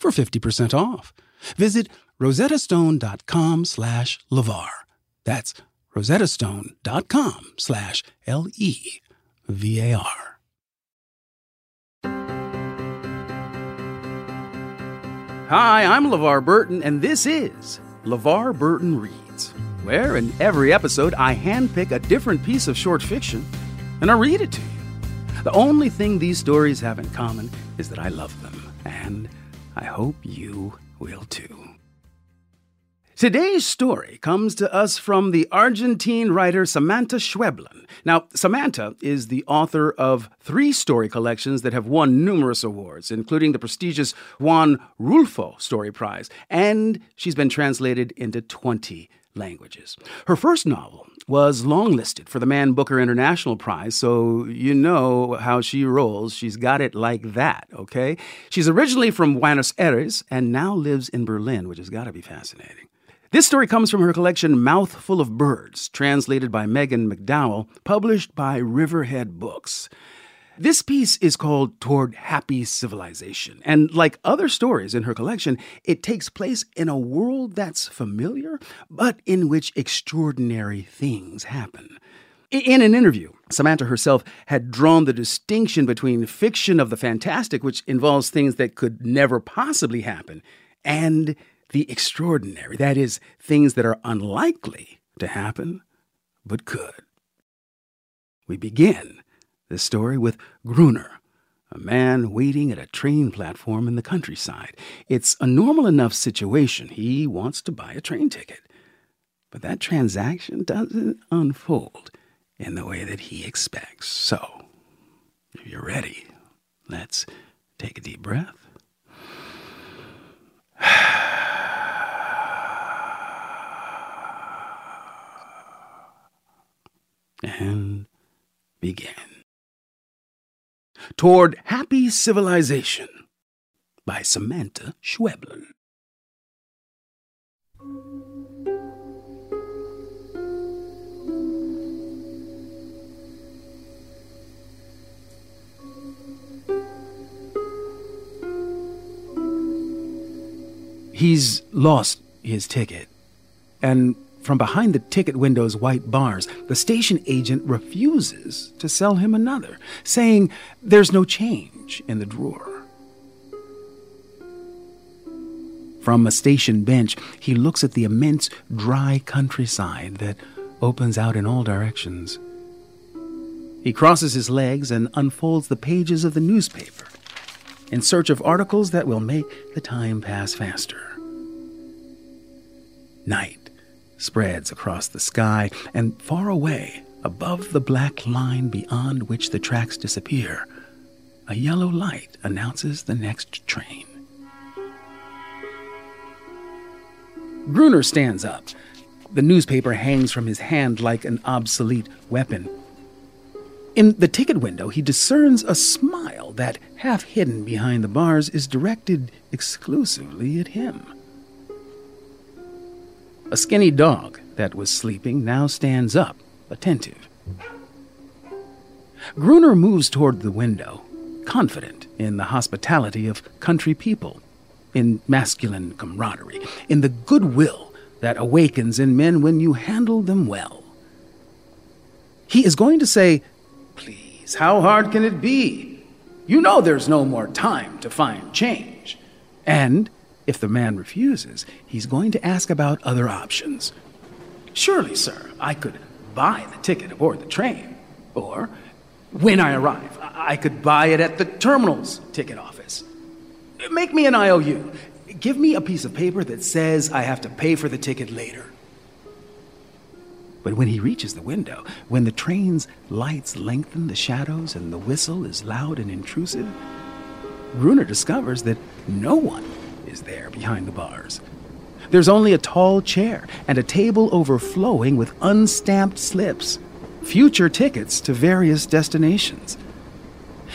for 50% off. Visit rosettastone.com slash LeVar. That's rosettastone.com slash L-E-V-A-R. Hi, I'm LeVar Burton, and this is LeVar Burton Reads, where in every episode I handpick a different piece of short fiction and I read it to you. The only thing these stories have in common is that I love them, and I hope you will too. Today's story comes to us from the Argentine writer Samantha Schweblin. Now, Samantha is the author of three story collections that have won numerous awards, including the prestigious Juan Rulfo Story Prize, and she's been translated into 20 languages. Her first novel was longlisted for the Man Booker International Prize, so you know how she rolls. She's got it like that, okay? She's originally from Buenos Aires and now lives in Berlin, which has got to be fascinating. This story comes from her collection Mouthful of Birds, translated by Megan McDowell, published by Riverhead Books. This piece is called Toward Happy Civilization, and like other stories in her collection, it takes place in a world that's familiar, but in which extraordinary things happen. In an interview, Samantha herself had drawn the distinction between fiction of the fantastic, which involves things that could never possibly happen, and the extraordinary, that is, things that are unlikely to happen, but could. We begin this story with Gruner, a man waiting at a train platform in the countryside. It's a normal enough situation. He wants to buy a train ticket. But that transaction doesn't unfold in the way that he expects. So, if you're ready, let's take a deep breath. and begin. Toward Happy Civilization by Samantha Schweblin. He's lost his ticket, and from behind the ticket window's white bars, the station agent refuses to sell him another, saying there's no change in the drawer. From a station bench, he looks at the immense dry countryside that opens out in all directions. He crosses his legs and unfolds the pages of the newspaper in search of articles that will make the time pass faster. Night spreads across the sky, and far away, above the black line beyond which the tracks disappear, a yellow light announces the next train. Gruner stands up. The newspaper hangs from his hand like an obsolete weapon. In the ticket window, he discerns a smile that, half hidden behind the bars, is directed exclusively at him. A skinny dog that was sleeping now stands up, attentive. Gruner moves toward the window, confident in the hospitality of country people, in masculine camaraderie, in the goodwill that awakens in men when you handle them well. He is going to say, Please, how hard can it be? You know there's no more time to find change. And if the man refuses, he's going to ask about other options. Surely, sir, I could buy the ticket aboard the train. Or, when I arrive, I could buy it at the terminal's ticket office. Make me an IOU. Give me a piece of paper that says I have to pay for the ticket later. But when he reaches the window, when the train's lights lengthen the shadows and the whistle is loud and intrusive, Gruner discovers that no one is there behind the bars. There's only a tall chair and a table overflowing with unstamped slips, future tickets to various destinations.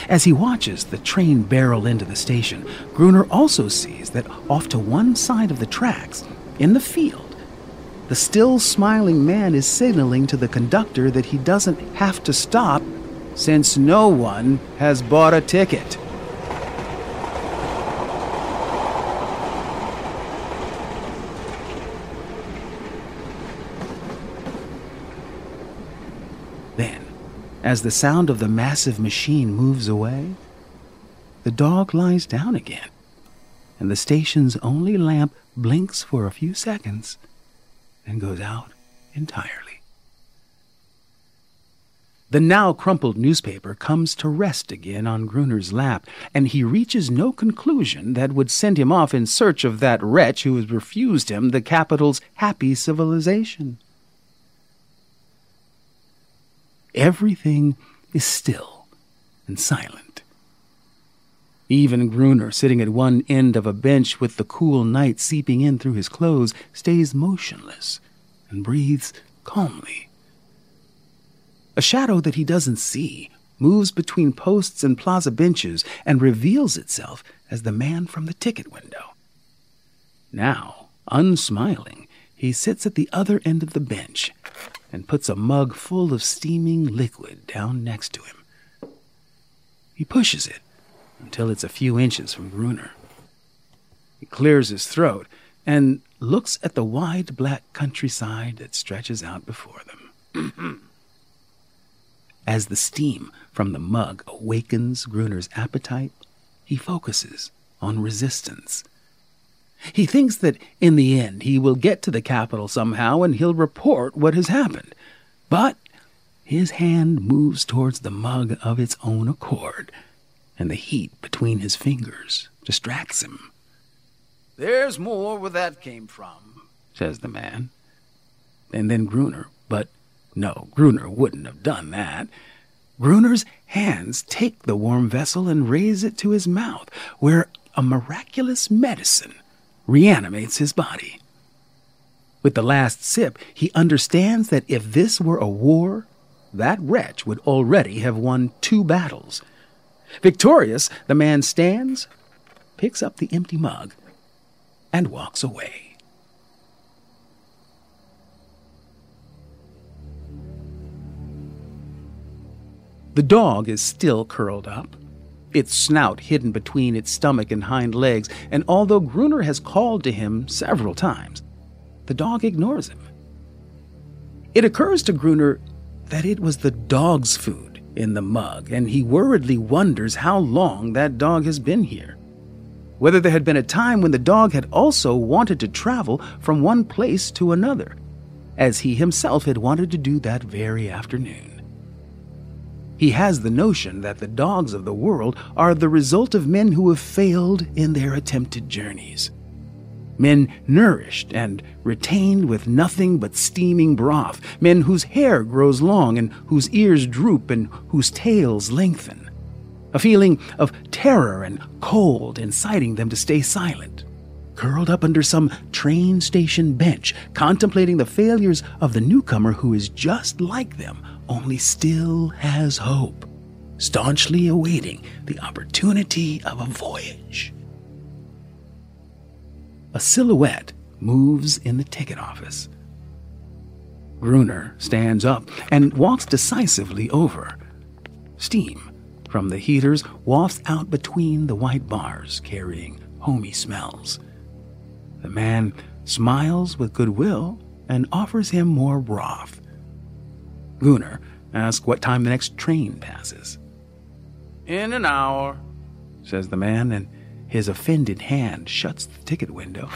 As he watches the train barrel into the station, Gruner also sees that off to one side of the tracks, in the field, the still smiling man is signaling to the conductor that he doesn't have to stop since no one has bought a ticket. Then, as the sound of the massive machine moves away, the dog lies down again, and the station's only lamp blinks for a few seconds and goes out entirely. The now crumpled newspaper comes to rest again on Gruner's lap, and he reaches no conclusion that would send him off in search of that wretch who has refused him the capital's happy civilization. Everything is still and silent. Even Gruner, sitting at one end of a bench with the cool night seeping in through his clothes, stays motionless and breathes calmly. A shadow that he doesn't see moves between posts and plaza benches and reveals itself as the man from the ticket window. Now, unsmiling, he sits at the other end of the bench and puts a mug full of steaming liquid down next to him. He pushes it until it's a few inches from Gruner. He clears his throat and looks at the wide black countryside that stretches out before them. As the steam from the mug awakens Gruner's appetite, he focuses on resistance. He thinks that in the end he will get to the capital somehow and he'll report what has happened. But his hand moves towards the mug of its own accord, and the heat between his fingers distracts him. There's more where that came from, says the man. And then Gruner, but no, Gruner wouldn't have done that. Gruner's hands take the warm vessel and raise it to his mouth, where a miraculous medicine reanimates his body. With the last sip, he understands that if this were a war, that wretch would already have won two battles. Victorious, the man stands, picks up the empty mug, and walks away. The dog is still curled up, its snout hidden between its stomach and hind legs, and although Gruner has called to him several times, the dog ignores him. It occurs to Gruner that it was the dog's food in the mug, and he worriedly wonders how long that dog has been here whether there had been a time when the dog had also wanted to travel from one place to another, as he himself had wanted to do that very afternoon. He has the notion that the dogs of the world are the result of men who have failed in their attempted journeys. Men nourished and retained with nothing but steaming broth, men whose hair grows long and whose ears droop and whose tails lengthen a feeling of terror and cold inciting them to stay silent. Curled up under some train station bench, contemplating the failures of the newcomer who is just like them, only still has hope, staunchly awaiting the opportunity of a voyage. A silhouette moves in the ticket office. Gruner stands up and walks decisively over. Steam from the heaters wafts out between the white bars, carrying homey smells. The man smiles with goodwill and offers him more broth. Gruner asks what time the next train passes. In an hour, says the man, and his offended hand shuts the ticket window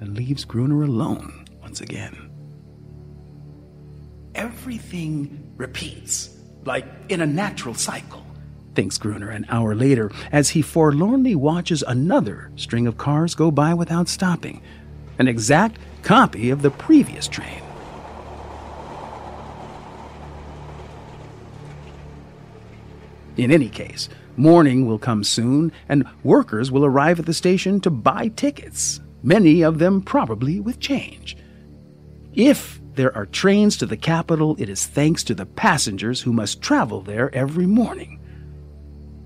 and leaves Gruner alone once again. Everything repeats, like in a natural cycle, thinks Gruner an hour later as he forlornly watches another string of cars go by without stopping, an exact copy of the previous train. In any case, morning will come soon, and workers will arrive at the station to buy tickets, many of them probably with change. If there are trains to the capital, it is thanks to the passengers who must travel there every morning.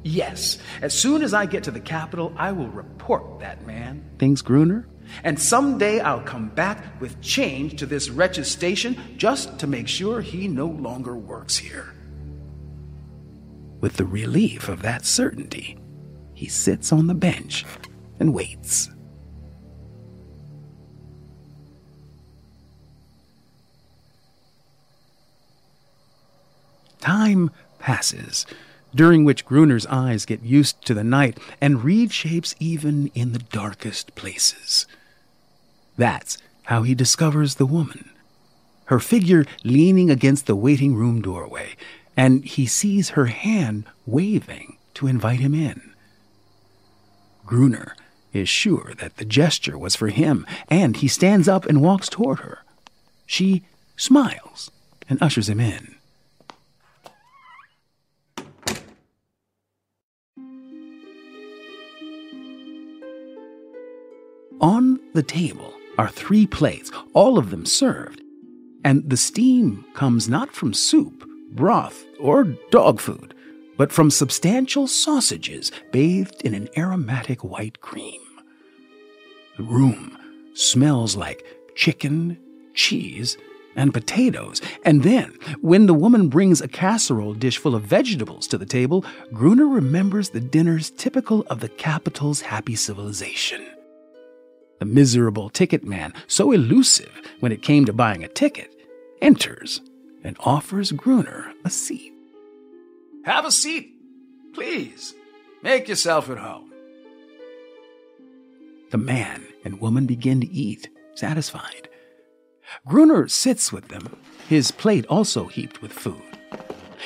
Yes, as soon as I get to the capital, I will report that man, thinks Gruner. And someday I'll come back with change to this wretched station just to make sure he no longer works here. With the relief of that certainty, he sits on the bench and waits. Time passes, during which Gruner's eyes get used to the night and read shapes even in the darkest places. That's how he discovers the woman. Her figure leaning against the waiting room doorway, and he sees her hand waving to invite him in. Gruner is sure that the gesture was for him, and he stands up and walks toward her. She smiles and ushers him in. On the table are three plates, all of them served, and the steam comes not from soup, broth, or dog food, but from substantial sausages bathed in an aromatic white cream. The room smells like chicken, cheese, and potatoes. And then, when the woman brings a casserole dish full of vegetables to the table, Gruner remembers the dinners typical of the capital's happy civilization. The miserable ticket man, so elusive when it came to buying a ticket, enters and offers Gruner a seat. Have a seat, please. Make yourself at home. The man and woman begin to eat, satisfied. Gruner sits with them, his plate also heaped with food.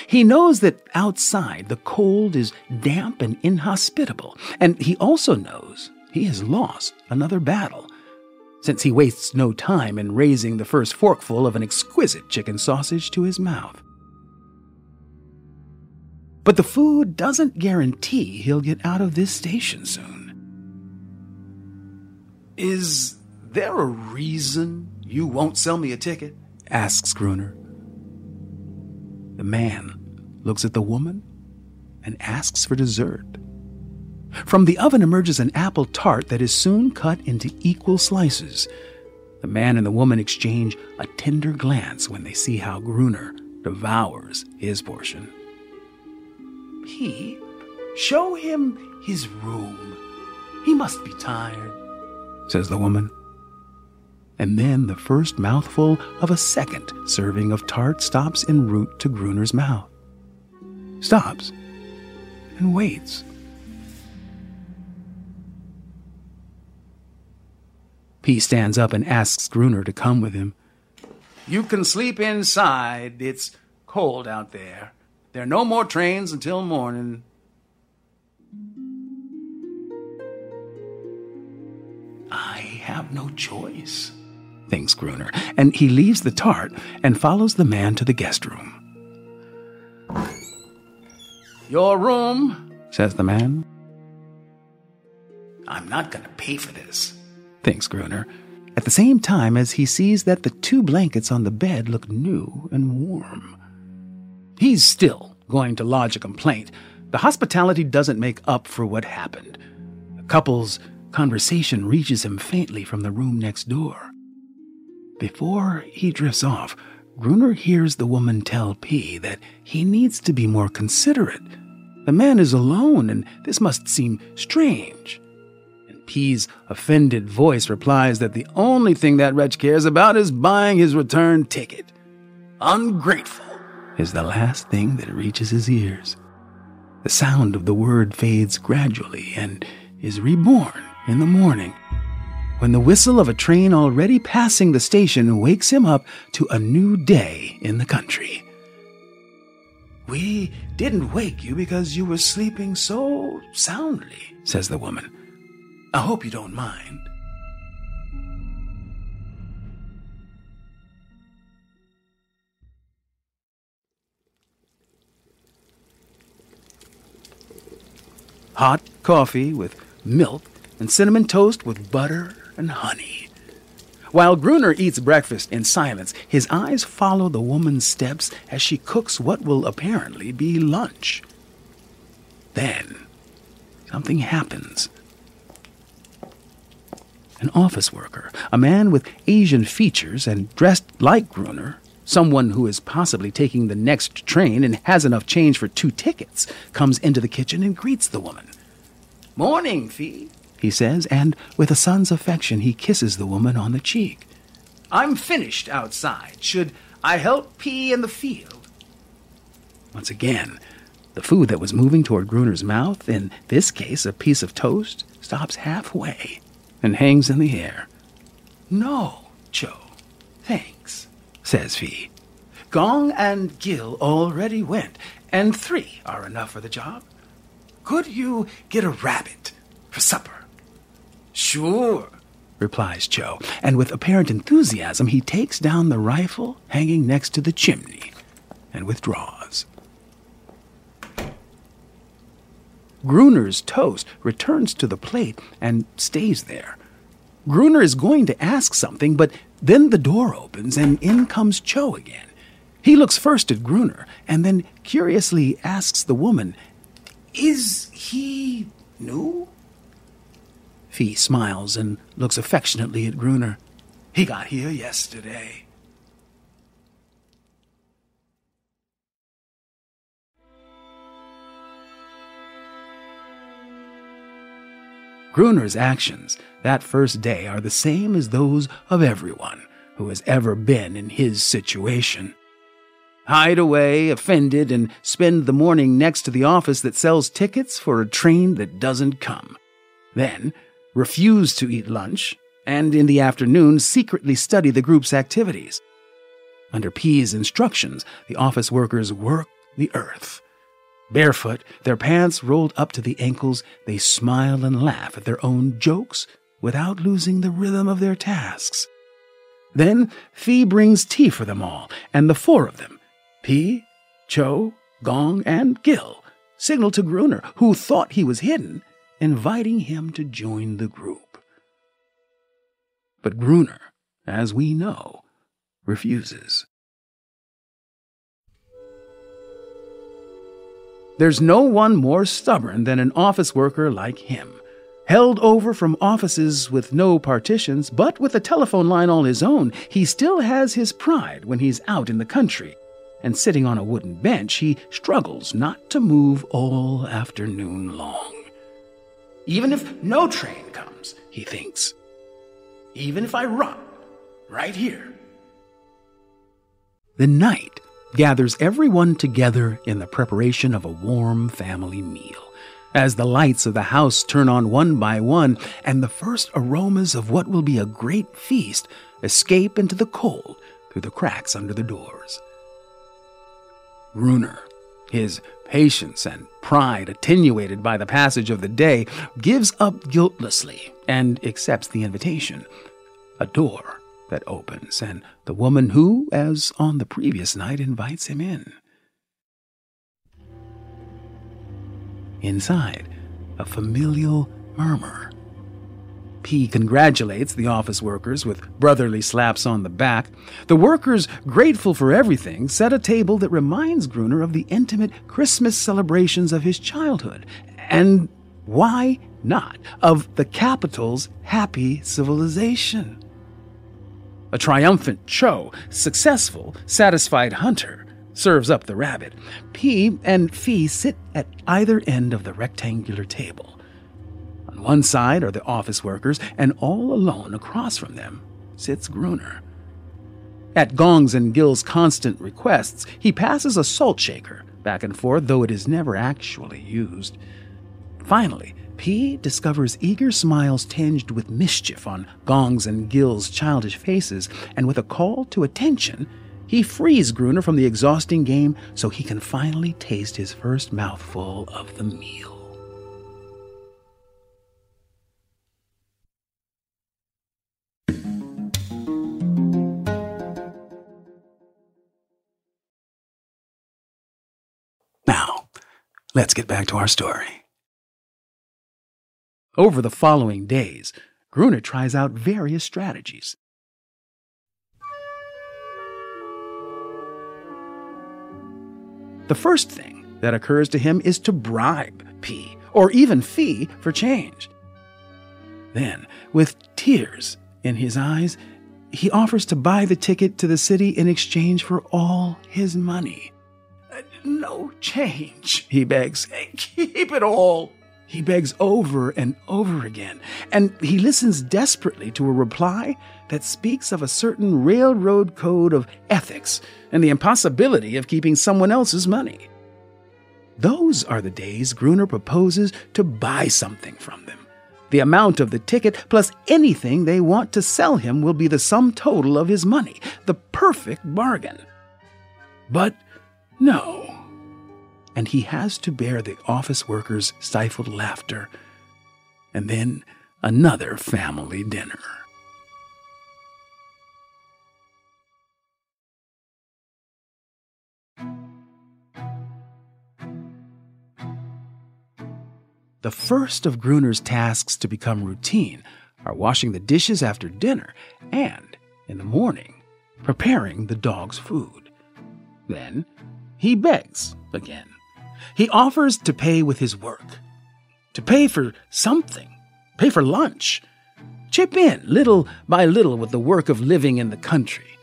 He knows that outside the cold is damp and inhospitable, and he also knows he has lost another battle, since he wastes no time in raising the first forkful of an exquisite chicken sausage to his mouth. But the food doesn't guarantee he'll get out of this station soon. Is there a reason you won't sell me a ticket? asks Gruner. The man looks at the woman and asks for dessert. From the oven emerges an apple tart that is soon cut into equal slices. The man and the woman exchange a tender glance when they see how Gruner devours his portion. He, show him his room. He must be tired, says the woman. And then the first mouthful of a second serving of tart stops en route to Gruner's mouth. Stops and waits. P stands up and asks Gruner to come with him. You can sleep inside. It's cold out there. There are no more trains until morning. I have no choice, thinks Gruner, and he leaves the tart and follows the man to the guest room. Your room, says the man. I'm not going to pay for this, thinks Gruner, at the same time as he sees that the two blankets on the bed look new and warm. He's still going to lodge a complaint. The hospitality doesn't make up for what happened. The couple's conversation reaches him faintly from the room next door. Before he drifts off, Gruner hears the woman tell P that he needs to be more considerate. The man is alone, and this must seem strange. P's offended voice replies that the only thing that wretch cares about is buying his return ticket. Ungrateful is the last thing that reaches his ears. The sound of the word fades gradually and is reborn in the morning when the whistle of a train already passing the station wakes him up to a new day in the country. We didn't wake you because you were sleeping so soundly, says the woman. I hope you don't mind. Hot coffee with milk and cinnamon toast with butter and honey. While Gruner eats breakfast in silence, his eyes follow the woman's steps as she cooks what will apparently be lunch. Then, something happens. An office worker, a man with Asian features and dressed like Gruner, someone who is possibly taking the next train and has enough change for two tickets, comes into the kitchen and greets the woman. Morning, Fee he says, and with a son's affection, he kisses the woman on the cheek. I'm finished outside. Should I help P in the field? Once again, the food that was moving toward Gruner's mouth, in this case a piece of toast, stops halfway and hangs in the air. No, Cho, thanks, says Fee. Gong and Gil already went, and three are enough for the job. Could you get a rabbit for supper? Sure, replies Cho, and with apparent enthusiasm he takes down the rifle hanging next to the chimney and withdraws. Gruner's toast returns to the plate and stays there. Gruner is going to ask something, but then the door opens and in comes Cho again. He looks first at Gruner and then curiously asks the woman, Is he new? Fee smiles and looks affectionately at Gruner. He got here yesterday. Gruner's actions that first day are the same as those of everyone who has ever been in his situation. Hide away, offended, and spend the morning next to the office that sells tickets for a train that doesn't come. Then refuse to eat lunch, and in the afternoon secretly study the group's activities. Under P's instructions, the office workers work the earth. Barefoot, their pants rolled up to the ankles, they smile and laugh at their own jokes without losing the rhythm of their tasks. Then Fee brings tea for them all, and the four of them, P, Cho, Gong, and Gil, signal to Gruner, who thought he was hidden, inviting him to join the group. But Gruner, as we know, refuses. There's no one more stubborn than an office worker like him. Held over from offices with no partitions, but with a telephone line all his own, he still has his pride when he's out in the country. And sitting on a wooden bench, he struggles not to move all afternoon long. Even if no train comes, he thinks. Even if I rot right here. The night gathers everyone together in the preparation of a warm family meal. As the lights of the house turn on one by one, and the first aromas of what will be a great feast escape into the cold through the cracks under the doors. Gruner, his patience and pride attenuated by the passage of the day, gives up guiltlessly and accepts the invitation. A door that opens, and the woman who, as on the previous night, invites him in. Inside, a familial murmur P congratulates the office workers with brotherly slaps on the back. The workers, grateful for everything, set a table that reminds Gruner of the intimate Christmas celebrations of his childhood. And why not of the capital's happy civilization? A triumphant Cho, successful, satisfied hunter, serves up the rabbit. P and Fee sit at either end of the rectangular table. On one side are the office workers, and all alone across from them sits Gruner. At Gong's and Gil's constant requests, he passes a salt shaker, back and forth, though it is never actually used. Finally, P discovers eager smiles tinged with mischief on Gong's and Gil's childish faces, and with a call to attention, he frees Gruner from the exhausting game so he can finally taste his first mouthful of the meal. Now, let's get back to our story. Over the following days, Gruner tries out various strategies. The first thing that occurs to him is to bribe P, or even Fee, for change. Then, with tears in his eyes, he offers to buy the ticket to the city in exchange for all his money. No change, he begs. Keep it all. He begs over and over again, and he listens desperately to a reply that speaks of a certain railroad code of ethics and the impossibility of keeping someone else's money. Those are the days Gruner proposes to buy something from them. The amount of the ticket plus anything they want to sell him will be the sum total of his money, the perfect bargain. But no. And he has to bear the office workers' stifled laughter. And then another family dinner. The first of Gruner's tasks to become routine are washing the dishes after dinner and, in the morning, preparing the dog's food. Then, he begs again. He offers to pay with his work, to pay for something, pay for lunch, chip in little by little with the work of living in the country,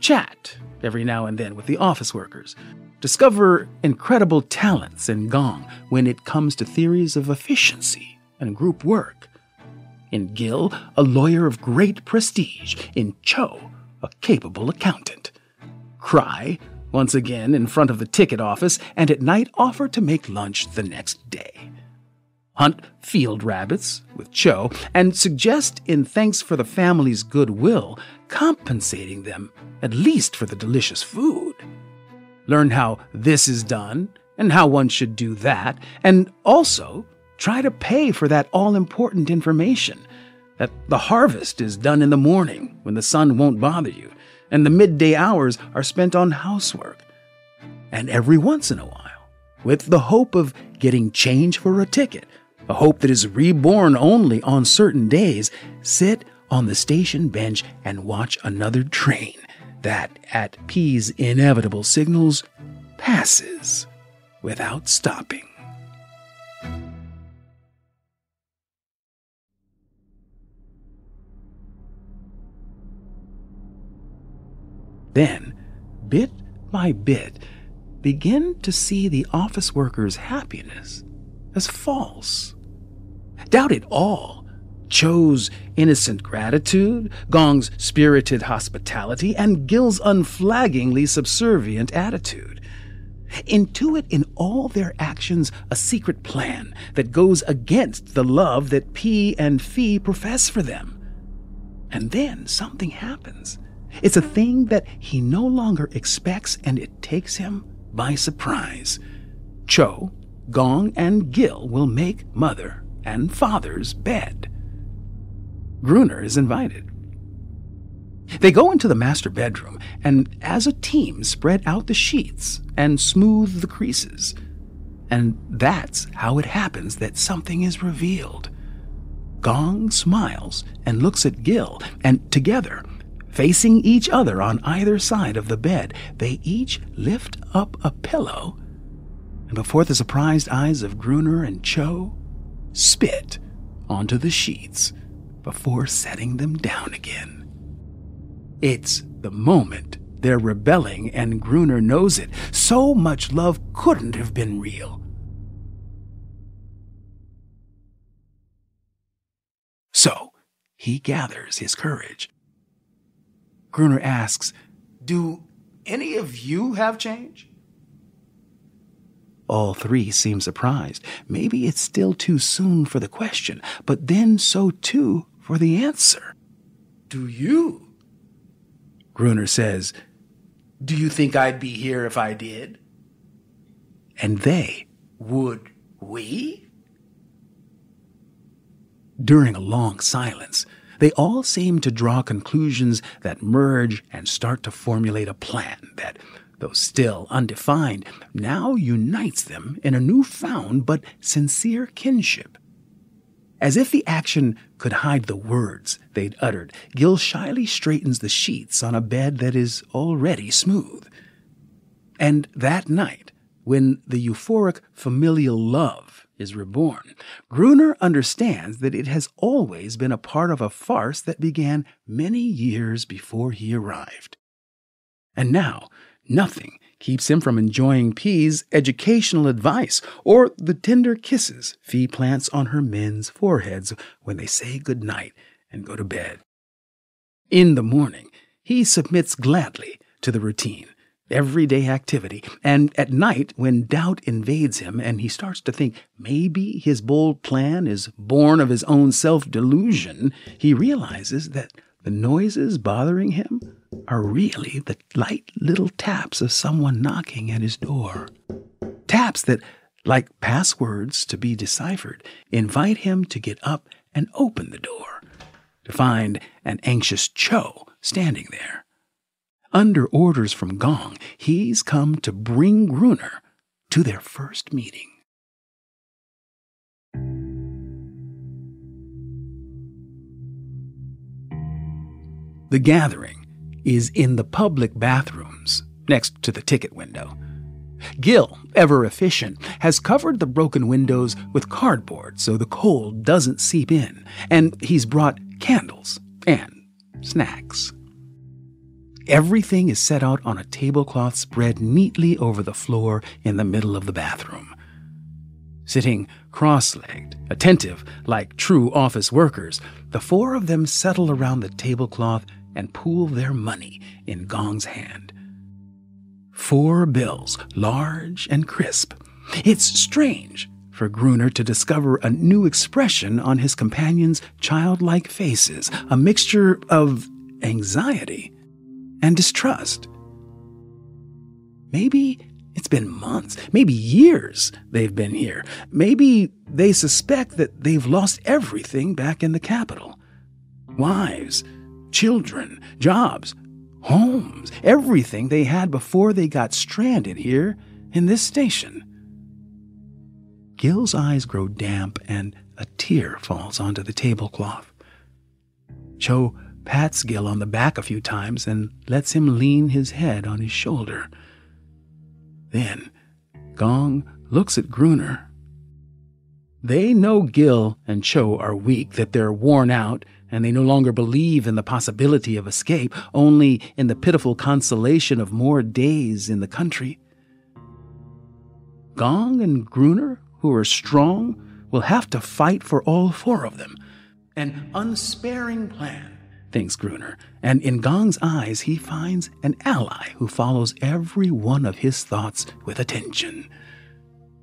chat every now and then with the office workers, discover incredible talents in Gong when it comes to theories of efficiency and group work. In Gil, a lawyer of great prestige. In Cho, a capable accountant. Cry, once again in front of the ticket office, and at night offer to make lunch the next day. Hunt field rabbits with Cho, and suggest, in thanks for the family's goodwill, compensating them, at least for the delicious food learn how this is done and how one should do that, and also try to pay for that all important information that the harvest is done in the morning when the sun won't bother you, and the midday hours are spent on housework. And every once in a while, with the hope of getting change for a ticket, a hope that is reborn only on certain days, sit on the station bench and watch another train that, at P's inevitable signals, passes without stopping. Then, bit by bit, begin to see the office worker's happiness as false. Doubt it all Cho's innocent gratitude, Gong's spirited hospitality, and Gil's unflaggingly subservient attitude. Intuit in all their actions a secret plan that goes against the love that P and Fee profess for them. And then something happens. It's a thing that he no longer expects, and it takes him by surprise. Cho, Gong, and Gil will make mother and father's bed. Gruner is invited. They go into the master bedroom and, as a team, spread out the sheets and smooth the creases. And that's how it happens that something is revealed. Gong smiles and looks at Gil, and together, facing each other on either side of the bed, they each lift up a pillow, and before the surprised eyes of Gruner and Cho, spit onto the sheets before setting them down again. It's the moment they're rebelling, and Gruner knows it. So much love couldn't have been real. So he gathers his courage. Gruner asks, Do any of you have change? All three seem surprised. Maybe it's still too soon for the question, but then so too for the answer. Do you? Gruner says, Do you think I'd be here if I did? And they, Would we? during a long silence, they all seem to draw conclusions that merge and start to formulate a plan that, though still undefined, now unites them in a new-found but sincere kinship. As if the action could hide the words they'd uttered, Gil shyly straightens the sheets on a bed that is already smooth. And that night, when the euphoric familial love is reborn, Gruner understands that it has always been a part of a farce that began many years before he arrived. And now, nothing keeps him from enjoying P's educational advice or the tender kisses Fee plants on her men's foreheads when they say good night and go to bed. In the morning, he submits gladly to the routine, everyday activity, and at night, when doubt invades him and he starts to think maybe his bold plan is born of his own self delusion, he realizes that the noises bothering him are really the light little taps of someone knocking at his door. Taps that, like passwords to be deciphered, invite him to get up and open the door, to find an anxious Cho standing there. Under orders from Gong, he's come to bring Gruner to their first meeting. The gathering is in the public bathrooms next to the ticket window. Gil, ever efficient, has covered the broken windows with cardboard so the cold doesn't seep in, and he's brought candles and snacks. Everything is set out on a tablecloth spread neatly over the floor in the middle of the bathroom. Sitting cross legged, attentive like true office workers, the four of them settle around the tablecloth and pool their money in Gong's hand. Four bills, large and crisp. It's strange for Gruner to discover a new expression on his companions' childlike faces, a mixture of anxiety and distrust. Maybe it's been months, maybe years they've been here. Maybe they suspect that they've lost everything back in the capital wives, children, jobs, homes, everything they had before they got stranded here in this station. Gil's eyes grow damp and a tear falls onto the tablecloth. Cho pats Gil on the back a few times and lets him lean his head on his shoulder. Then Gong looks at Gruner. They know Gil and Cho are weak, that they're worn out, and they no longer believe in the possibility of escape, only in the pitiful consolation of more days in the country. Gong and Gruner, who are strong, will have to fight for all four of them. An unsparing plan, thinks Gruner, and in Gong's eyes he finds an ally who follows every one of his thoughts with attention.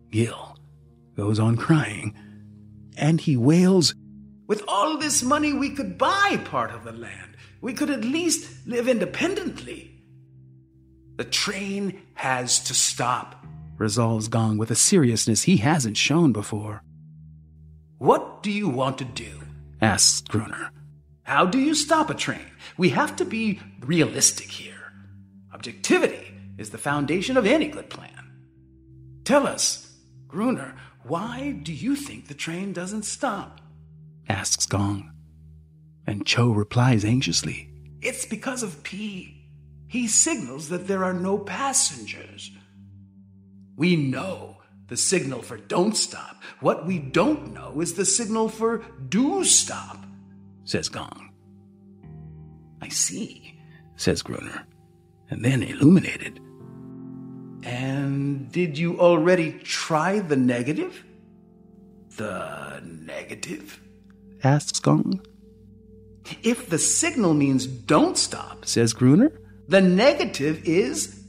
Gil goes on crying, and he wails, With all this money, we could buy part of the land. We could at least live independently. The train has to stop. resolves Gong with a seriousness he hasn't shown before. What do you want to do? Asks Gruner. How do you stop a train? We have to be realistic here. Objectivity is the foundation of any good plan. Tell us, Gruner, why do you think the train doesn't stop? Asks Gong. And Cho replies anxiously. It's because of P. He signals that there are no passengers. We know the signal for don't stop. What we don't know is the signal for do stop, says Gong. I see, says Gruner, and then illuminated. And did you already try the negative? The negative? Asks Gong. If the signal means don't stop, Says Gruner. the negative is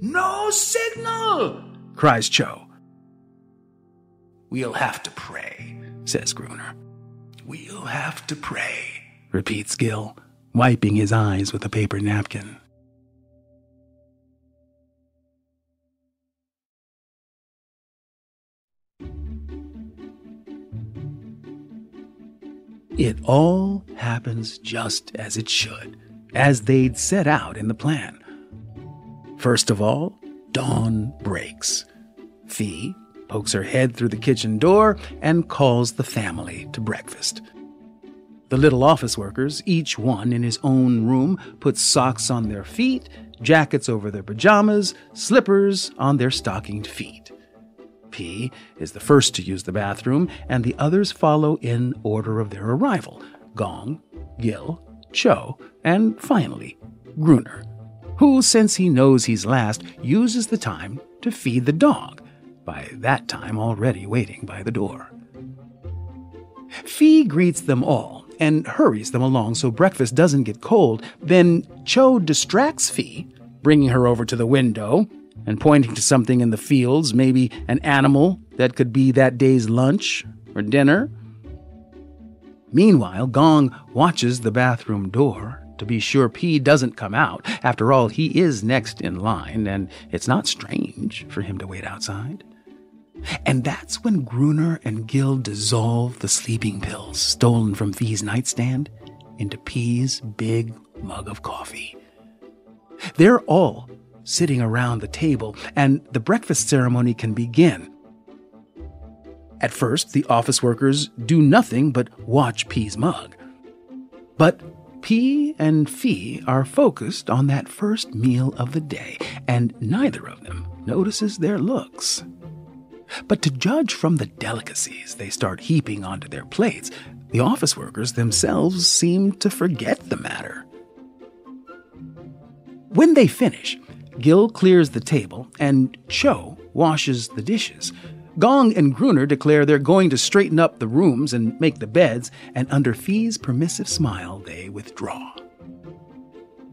no signal. Cries Cho. We'll have to pray, says Gruner. We'll have to pray, repeats Gil, wiping his eyes with a paper napkin. It all happens just as it should, as they'd set out in the plan. First of all, dawn breaks. Fee pokes her head through the kitchen door and calls the family to breakfast. The little office workers, each one in his own room, put socks on their feet, jackets over their pajamas, slippers on their stockinged feet. P is the first to use the bathroom, and the others follow in order of their arrival Gong, Gil, Cho, and finally, Gruner, who, since he knows he's last, uses the time to feed the dog, by that time already waiting by the door. Fee greets them all and hurries them along so breakfast doesn't get cold. Then Cho distracts Fee, bringing her over to the window and pointing to something in the fields, maybe an animal that could be that day's lunch or dinner. Meanwhile, Gong watches the bathroom door to be sure P doesn't come out. After all, he is next in line, and it's not strange for him to wait outside. And that's when Gruner and Gil dissolve the sleeping pills stolen from Fee's nightstand into P's big mug of coffee. They're all sitting around the table, and the breakfast ceremony can begin. At first, the office workers do nothing but watch P's mug. But P and Fee are focused on that first meal of the day, and neither of them notices their looks. But to judge from the delicacies they start heaping onto their plates, the office workers themselves seem to forget the matter. When they finish, Gil clears the table and Cho washes the dishes. Gong and Gruner declare they're going to straighten up the rooms and make the beds, and under Fee's permissive smile, they withdraw.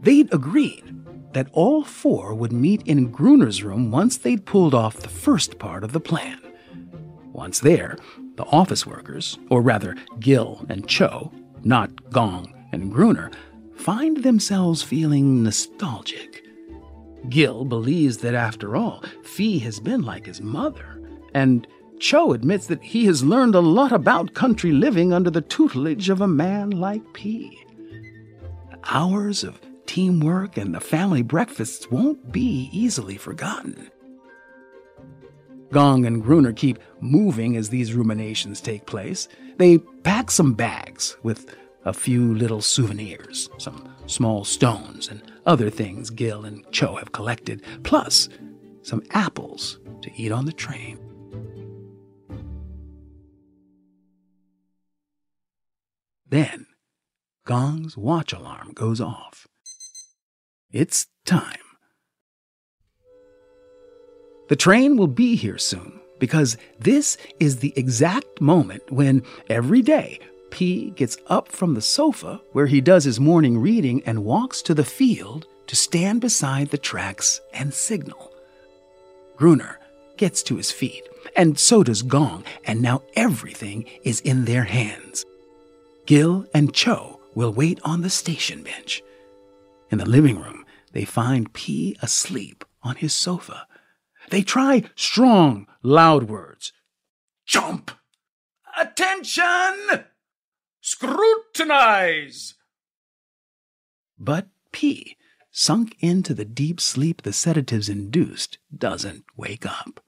They'd agreed that all four would meet in Gruner's room once they'd pulled off the first part of the plan. Once there, the office workers, or rather Gil and Cho, not Gong and Gruner, find themselves feeling nostalgic. Gil believes that after all, Fee has been like his mother, and Cho admits that he has learned a lot about country living under the tutelage of a man like P. Hours of teamwork and the family breakfasts won't be easily forgotten. Gong and Gruner keep moving as these ruminations take place. They pack some bags with a few little souvenirs, some small stones, and other things Gil and Cho have collected, plus some apples to eat on the train. Then, Gong's watch alarm goes off. It's time. The train will be here soon because this is the exact moment when every day P gets up from the sofa where he does his morning reading and walks to the field to stand beside the tracks and signal. Gruner gets to his feet, and so does Gong, and now everything is in their hands. Gil and Cho will wait on the station bench. In the living room, they find P asleep on his sofa. They try strong, loud words. Jump! Attention! Scrutinize! But P, sunk into the deep sleep the sedatives induced, doesn't wake up.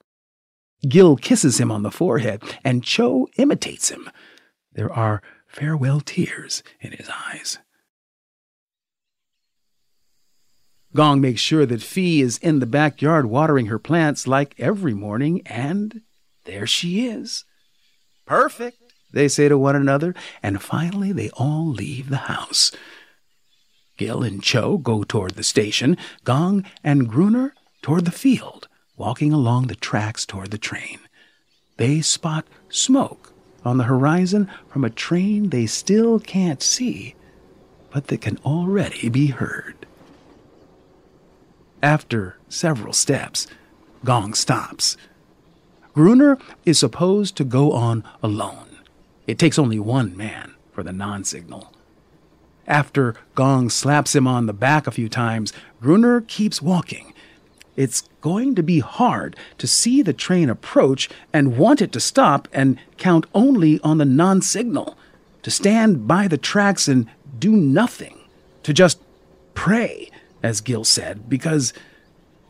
Gil kisses him on the forehead, and Cho imitates him. There are farewell tears in his eyes. Gong makes sure that Fee is in the backyard watering her plants like every morning, and there she is. Perfect, they say to one another, and finally they all leave the house. Gil and Cho go toward the station, Gong and Gruner toward the field, walking along the tracks toward the train. They spot smoke on the horizon from a train they still can't see, but that can already be heard. After several steps, Gong stops. Gruner is supposed to go on alone. It takes only one man for the non signal. After Gong slaps him on the back a few times, Gruner keeps walking. It's going to be hard to see the train approach and want it to stop and count only on the non signal, to stand by the tracks and do nothing, to just pray, as Gil said, because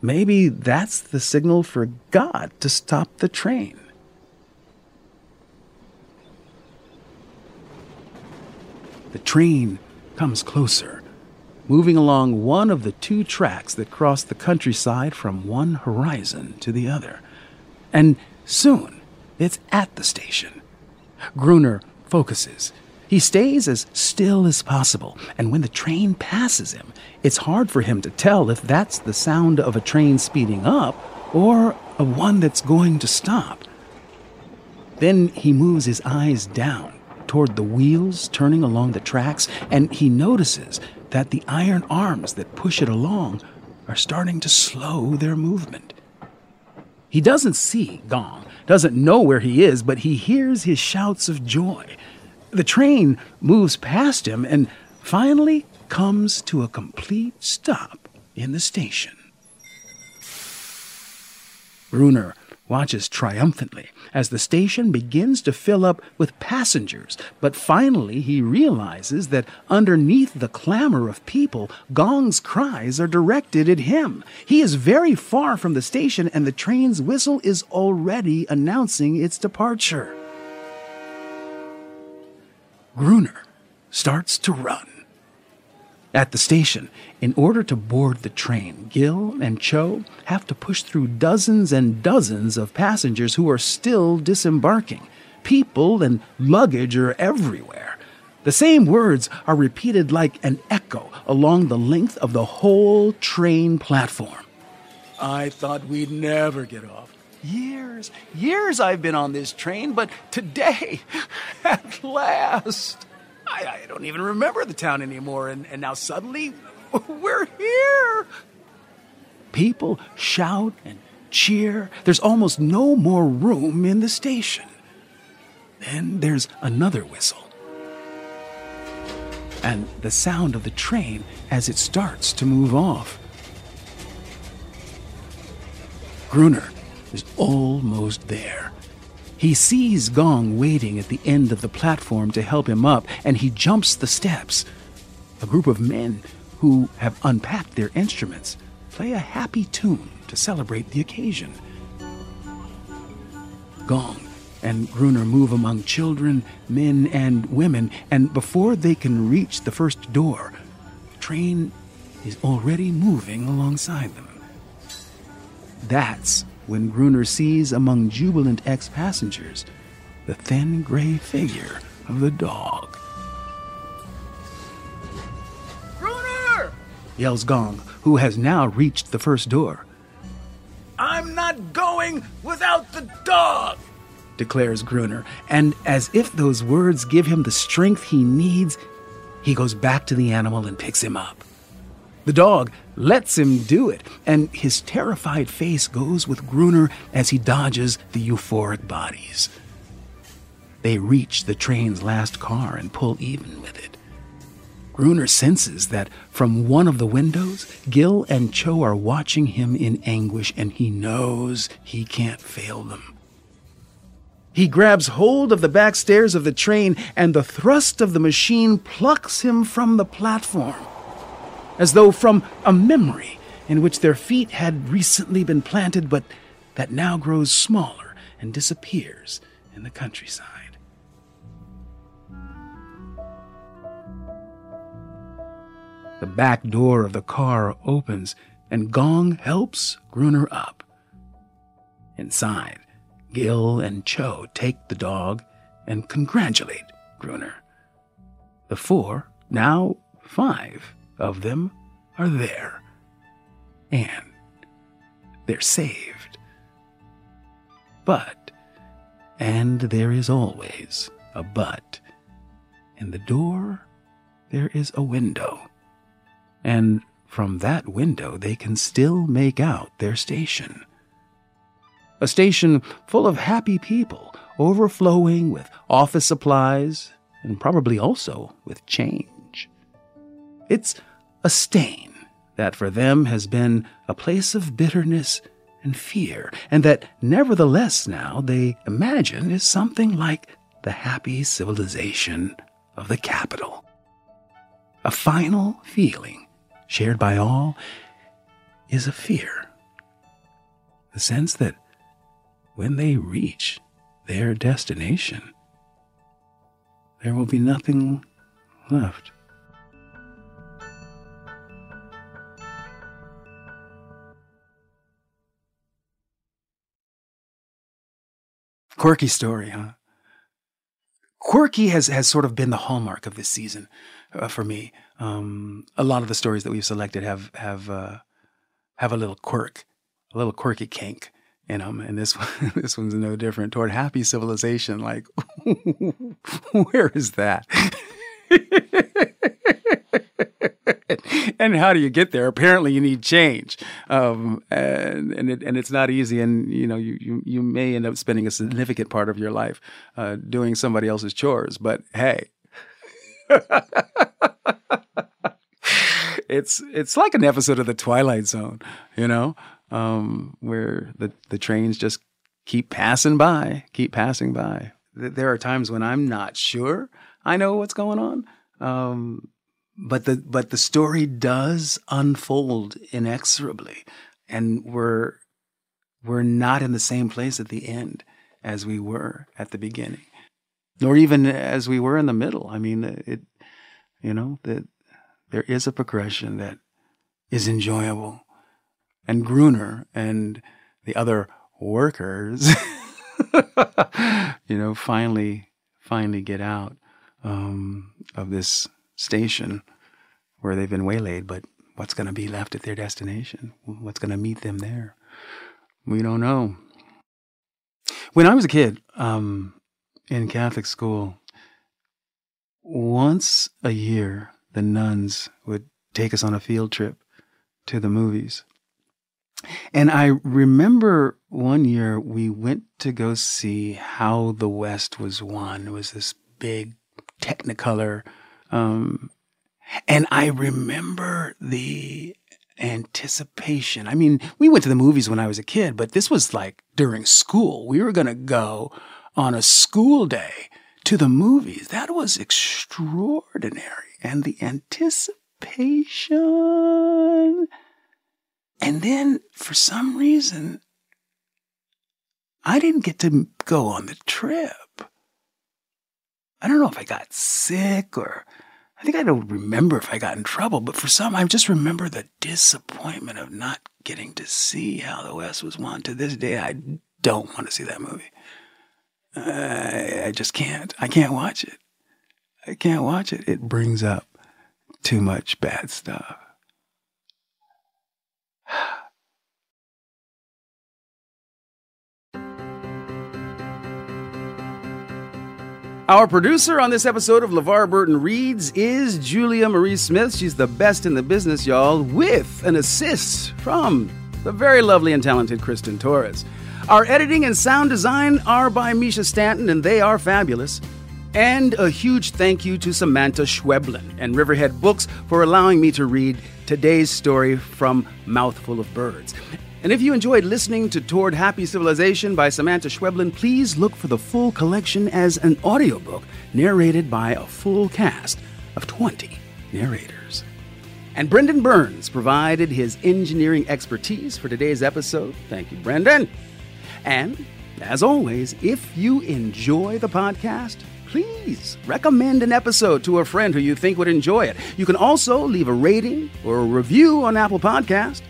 maybe that's the signal for God to stop the train. The train comes closer, moving along one of the two tracks that cross the countryside from one horizon to the other. And soon, it's at the station. Gruner focuses. He stays as still as possible, and when the train passes him, it's hard for him to tell if that's the sound of a train speeding up or of one that's going to stop. Then he moves his eyes down toward the wheels turning along the tracks, and he notices that the iron arms that push it along are starting to slow their movement. He doesn't see Gong, doesn't know where he is, but he hears his shouts of joy. The train moves past him and finally comes to a complete stop in the station. Gruner watches triumphantly as the station begins to fill up with passengers. But finally, he realizes that underneath the clamor of people, Gong's cries are directed at him. He is very far from the station, and the train's whistle is already announcing its departure. Gruner starts to run. At the station, in order to board the train, Gil and Cho have to push through dozens and dozens of passengers who are still disembarking. People and luggage are everywhere. The same words are repeated like an echo along the length of the whole train platform. I thought we'd never get off. Years, years I've been on this train, but today, at last. I, I don't even remember the town anymore, and, and now suddenly we're here. People shout and cheer. There's almost no more room in the station. Then there's another whistle. And the sound of the train as it starts to move off. Gruner is almost there. He sees Gong waiting at the end of the platform to help him up, and he jumps the steps. A group of men who have unpacked their instruments play a happy tune to celebrate the occasion. Gong and Gruner move among children, men, and women, and before they can reach the first door, the train is already moving alongside them. That's when Gruner sees among jubilant ex passengers the thin gray figure of the dog. Gruner! yells Gong, who has now reached the first door. I'm not going without the dog, declares Gruner, and as if those words give him the strength he needs, he goes back to the animal and picks him up. The dog lets him do it, and his terrified face goes with Gruner as he dodges the euphoric bodies. They reach the train's last car and pull even with it. Gruner senses that from one of the windows, Gil and Cho are watching him in anguish, and he knows he can't fail them. He grabs hold of the back stairs of the train, and the thrust of the machine plucks him from the platform as though from a memory in which their feet had recently been planted, but that now grows smaller and disappears in the countryside. The back door of the car opens, and Gong helps Gruner up. Inside, Gil and Cho take the dog and congratulate Gruner. The four, now five, of them are there. And they're saved. But, and there is always a but, in the door there is a window. And from that window they can still make out their station. a station full of happy people, overflowing with office supplies and probably also with change. It's a stain that for them has been a place of bitterness and fear, and that nevertheless now they imagine is something like the happy civilization of the capital. A final feeling shared by all is a fear. The sense that when they reach their destination, there will be nothing left. Quirky story, huh? Quirky has, has sort of been the hallmark of this season uh, for me. Um, a lot of the stories that we've selected have have uh, have a little quirk, a little quirky kink in them, and this one, this one's no different. Toward happy civilization, like where is that? and how do you get there? Apparently, you need change, um, and and, it, and it's not easy. And you know, you, you you may end up spending a significant part of your life uh, doing somebody else's chores. But hey, it's it's like an episode of the Twilight Zone, you know, um, where the the trains just keep passing by, keep passing by. There are times when I'm not sure I know what's going on. Um, but the but the story does unfold inexorably and we're we're not in the same place at the end as we were at the beginning nor even as we were in the middle. I mean it you know that there is a progression that is enjoyable and gruner and the other workers you know finally finally get out um, of this station where they've been waylaid, but what's going to be left at their destination? What's going to meet them there? We don't know. When I was a kid um, in Catholic school, once a year, the nuns would take us on a field trip to the movies. And I remember one year we went to go see How the West Was Won. It was this big Technicolor. Um, and I remember the anticipation. I mean, we went to the movies when I was a kid, but this was like during school. We were going to go on a school day to the movies. That was extraordinary. And the anticipation. And then for some reason, I didn't get to go on the trip. I don't know if I got sick or I think I don't remember if I got in trouble, but for some, I just remember the disappointment of not getting to see how the West was won. To this day, I don't want to see that movie. I, I just can't. I can't watch it. I can't watch it. It brings up too much bad stuff. Our producer on this episode of LeVar Burton Reads is Julia Marie Smith. She's the best in the business, y'all, with an assist from the very lovely and talented Kristen Torres. Our editing and sound design are by Misha Stanton, and they are fabulous. And a huge thank you to Samantha Schweblin and Riverhead Books for allowing me to read today's story from Mouthful of Birds. And if you enjoyed listening to Toward Happy Civilization by Samantha Schweblin, please look for the full collection as an audiobook narrated by a full cast of 20 narrators. And Brendan Burns provided his engineering expertise for today's episode. Thank you, Brendan. And as always, if you enjoy the podcast, please recommend an episode to a friend who you think would enjoy it. You can also leave a rating or a review on Apple Podcast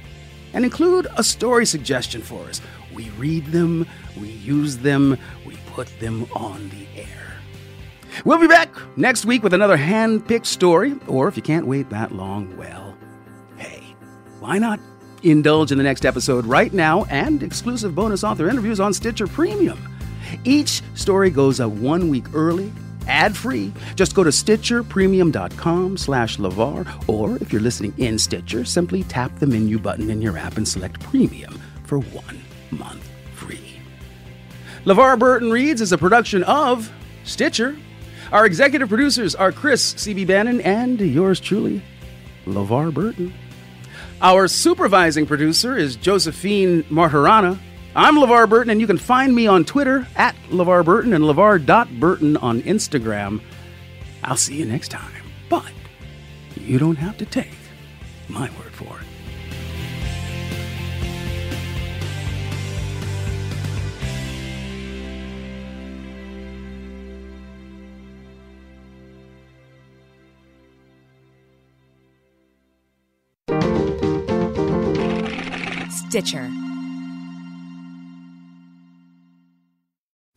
and include a story suggestion for us. We read them, we use them, we put them on the air. We'll be back next week with another hand picked story, or if you can't wait that long, well, hey, why not indulge in the next episode right now and exclusive bonus author interviews on Stitcher Premium? Each story goes up one week early ad-free. Just go to stitcherpremium.com slash LeVar, or if you're listening in Stitcher, simply tap the menu button in your app and select Premium for one month free. LeVar Burton Reads is a production of Stitcher. Our executive producers are Chris C.B. Bannon and yours truly, LeVar Burton. Our supervising producer is Josephine Martirana. I'm LeVar Burton, and you can find me on Twitter at LeVar Burton and LeVar.Burton on Instagram. I'll see you next time. But you don't have to take my word for it. Stitcher.